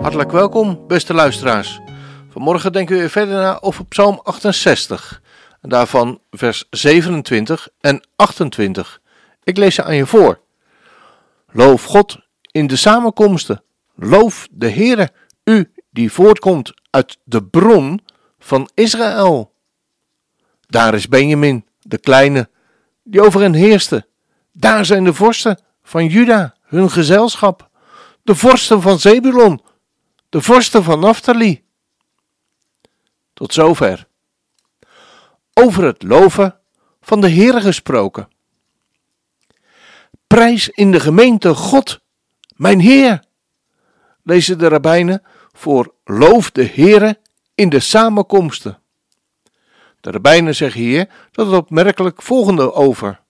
Hartelijk welkom, beste luisteraars. Vanmorgen denken we weer verder na over Psalm 68 en daarvan vers 27 en 28. Ik lees ze aan je voor. Loof God in de samenkomsten. Loof de Heere, u die voortkomt uit de bron van Israël. Daar is Benjamin, de kleine, die over hen heerste. Daar zijn de vorsten van Juda, hun gezelschap. De vorsten van Zebulon, de vorsten van Naphtali. Tot zover over het loven van de Heer gesproken. Prijs in de gemeente God, mijn Heer, lezen de rabbijnen voor loof de Heere in de samenkomsten. De rabbijnen zeggen hier dat het opmerkelijk volgende over.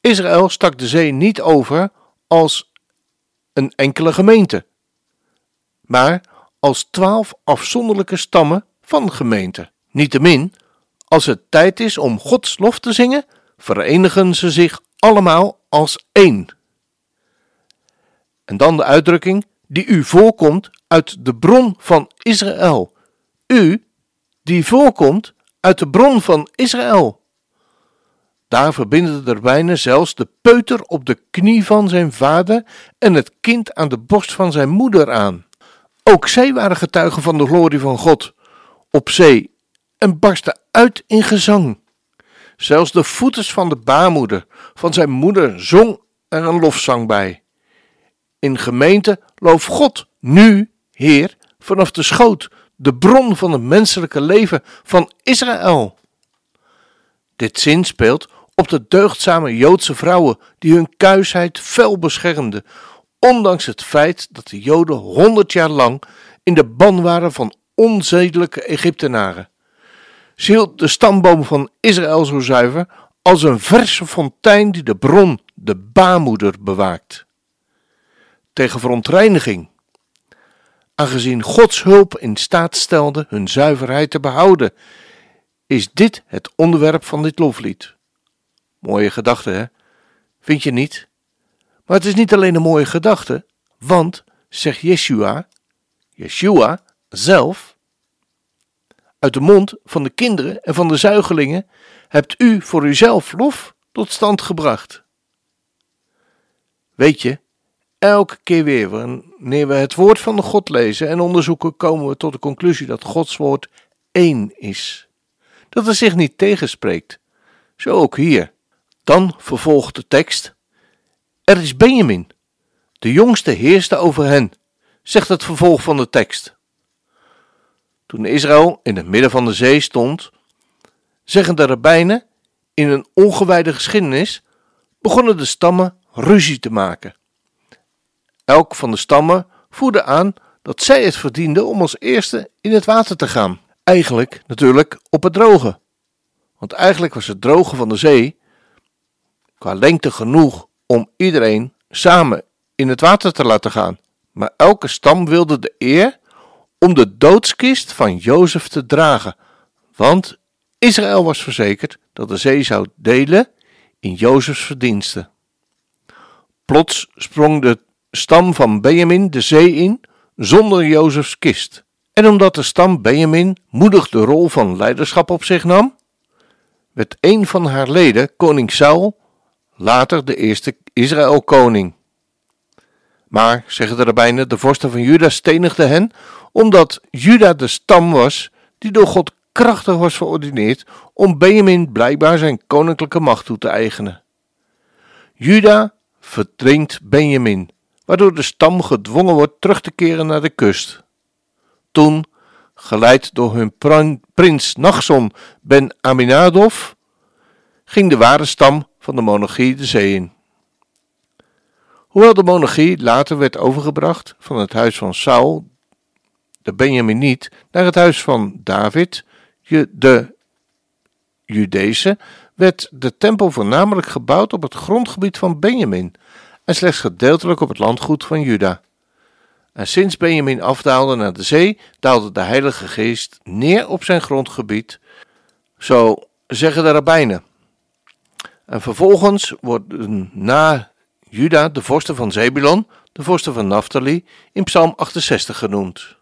Israël stak de zee niet over als een enkele gemeente, maar als twaalf afzonderlijke stammen van gemeenten. Niettemin als het tijd is om Gods lof te zingen, verenigen ze zich allemaal als één. En dan de uitdrukking die u voorkomt uit de bron van Israël. U die voorkomt uit de bron van Israël. Daar verbinden de rabbijnen zelfs de peuter op de knie van zijn vader en het kind aan de borst van zijn moeder aan. Ook zij waren getuigen van de glorie van God op zee en barstte uit in gezang. Zelfs de voeters van de baarmoeder van zijn moeder zong er een lofzang bij. In gemeente loof God nu, Heer, vanaf de schoot, de bron van het menselijke leven van Israël. Dit zin speelt op de deugdzame Joodse vrouwen die hun kuisheid fel beschermden, ondanks het feit dat de Joden honderd jaar lang in de ban waren van onzedelijke Egyptenaren hield de stamboom van Israël zo zuiver als een verse fontein die de bron, de baarmoeder, bewaakt. Tegen verontreiniging, aangezien Gods hulp in staat stelde hun zuiverheid te behouden, is dit het onderwerp van dit loflied. Mooie gedachte, hè? Vind je niet? Maar het is niet alleen een mooie gedachte, want, zegt Yeshua, Yeshua zelf, uit de mond van de kinderen en van de zuigelingen hebt u voor uzelf lof tot stand gebracht. Weet je, elke keer weer wanneer we het woord van de God lezen en onderzoeken, komen we tot de conclusie dat Gods woord één is. Dat er zich niet tegenspreekt. Zo ook hier. Dan vervolgt de tekst: Er is Benjamin, de jongste heerste over hen, zegt het vervolg van de tekst. Toen Israël in het midden van de zee stond, zeggen de rabbijnen, in een ongewijde geschiedenis, begonnen de stammen ruzie te maken. Elk van de stammen voerde aan dat zij het verdienden om als eerste in het water te gaan. Eigenlijk natuurlijk op het droge. Want eigenlijk was het droge van de zee qua lengte genoeg om iedereen samen in het water te laten gaan. Maar elke stam wilde de eer om de doodskist van Jozef te dragen, want Israël was verzekerd dat de zee zou delen in Jozefs verdiensten. Plots sprong de stam van Benjamin de zee in zonder Jozefs kist. En omdat de stam Benjamin moedig de rol van leiderschap op zich nam, werd een van haar leden, koning Saul, later de eerste Israël-koning. Maar, zeggen de rabbijnen, de vorsten van Juda stenigden hen omdat Juda de stam was die door God krachtig was verordineerd om Benjamin blijkbaar zijn koninklijke macht toe te eigenen. Juda verdringt Benjamin, waardoor de stam gedwongen wordt terug te keren naar de kust. Toen, geleid door hun prins Nachson ben Aminadov, ging de ware stam van de monarchie de zee in. Hoewel de monarchie later werd overgebracht van het huis van Saul, de Benjaminiet, naar het huis van David, de Judese, werd de tempel voornamelijk gebouwd op het grondgebied van Benjamin en slechts gedeeltelijk op het landgoed van Juda. En sinds Benjamin afdaalde naar de zee, daalde de Heilige Geest neer op zijn grondgebied, zo zeggen de rabbijnen. En vervolgens worden na Juda de vorsten van Zebulon, de vorsten van Naphtali, in Psalm 68 genoemd.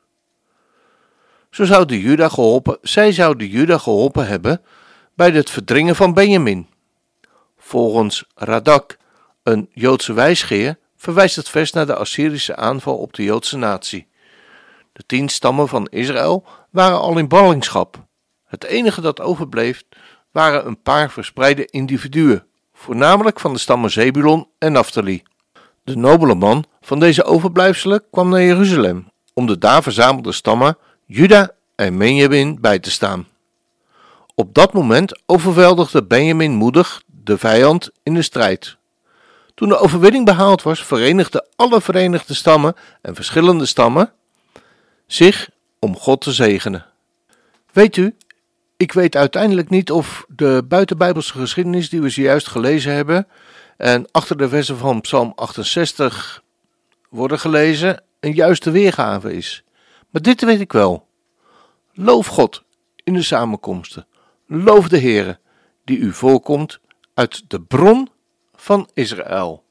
Zo zou de Juda geholpen, zij zouden Juda geholpen hebben bij het verdringen van Benjamin. Volgens Radak, een Joodse wijsgeer, verwijst het vers naar de Assyrische aanval op de Joodse natie. De tien stammen van Israël waren al in ballingschap. Het enige dat overbleef waren een paar verspreide individuen, voornamelijk van de stammen Zebulon en Naphtali. De nobele man van deze overblijfselen kwam naar Jeruzalem om de daar verzamelde stammen Juda en Benjamin bij te staan. Op dat moment overweldigde Benjamin moedig de vijand in de strijd. Toen de overwinning behaald was, verenigden alle verenigde stammen en verschillende stammen zich om God te zegenen. Weet u, ik weet uiteindelijk niet of de buitenbijbelse geschiedenis die we zojuist gelezen hebben en achter de versen van Psalm 68 worden gelezen een juiste weergave is. Maar dit weet ik wel. Loof God in de samenkomsten. Loof de Heere, die u voorkomt uit de bron van Israël.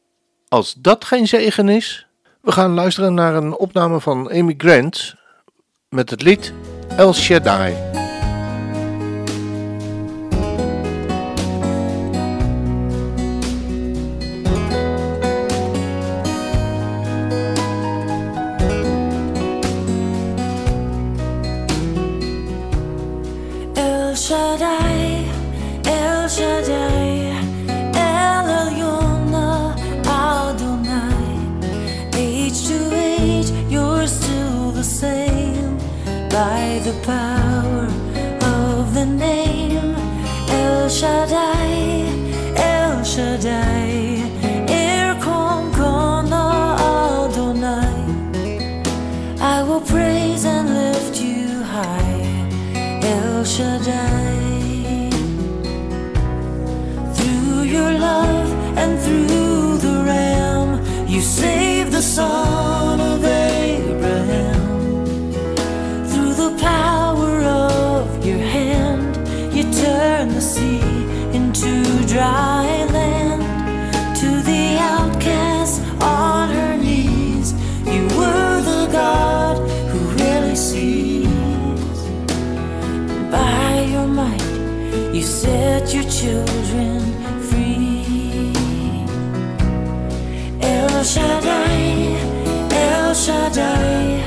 Als dat geen zegen is, we gaan luisteren naar een opname van Amy Grant met het lied El Shaddai. You set your children free. El Shaddai, El Shaddai,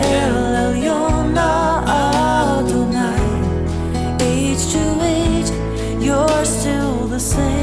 El Elyon Adonai. Age to age, you're still the same.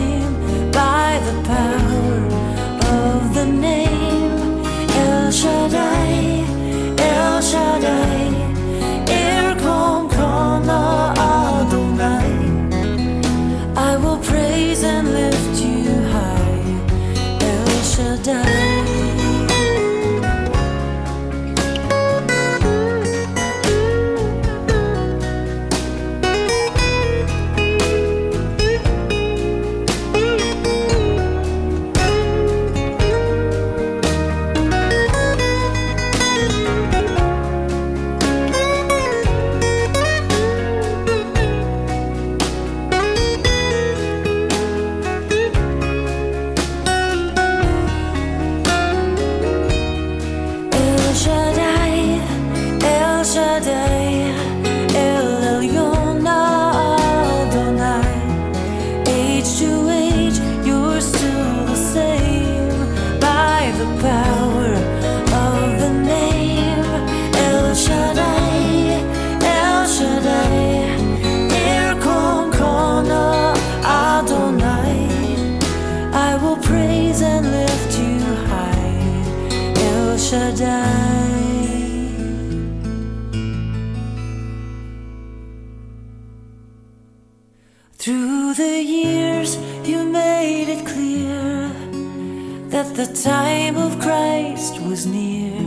that the time of Christ was near,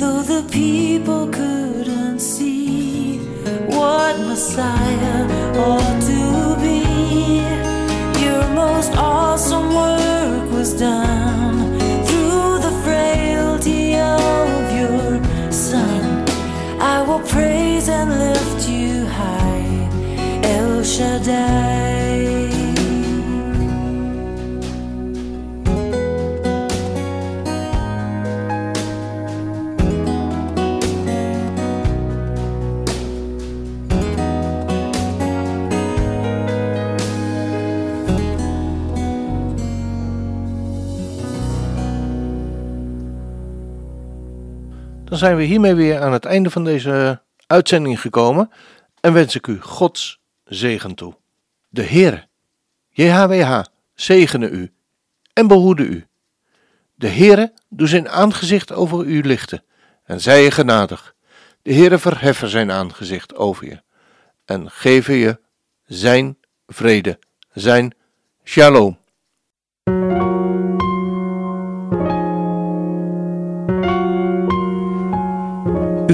though the people couldn't see what Messiah ought to be. Your most awesome work was done through the frailty of your Son. I will praise and lift you high, El Shaddai. Dan zijn we hiermee weer aan het einde van deze uitzending gekomen en wens ik u Gods zegen toe. De Heere, JHWH, zegene u en behoede u. De Heere doe zijn aangezicht over u lichten en zij je genadig. De Heere verheffen zijn aangezicht over je en geven je zijn vrede, zijn shalom.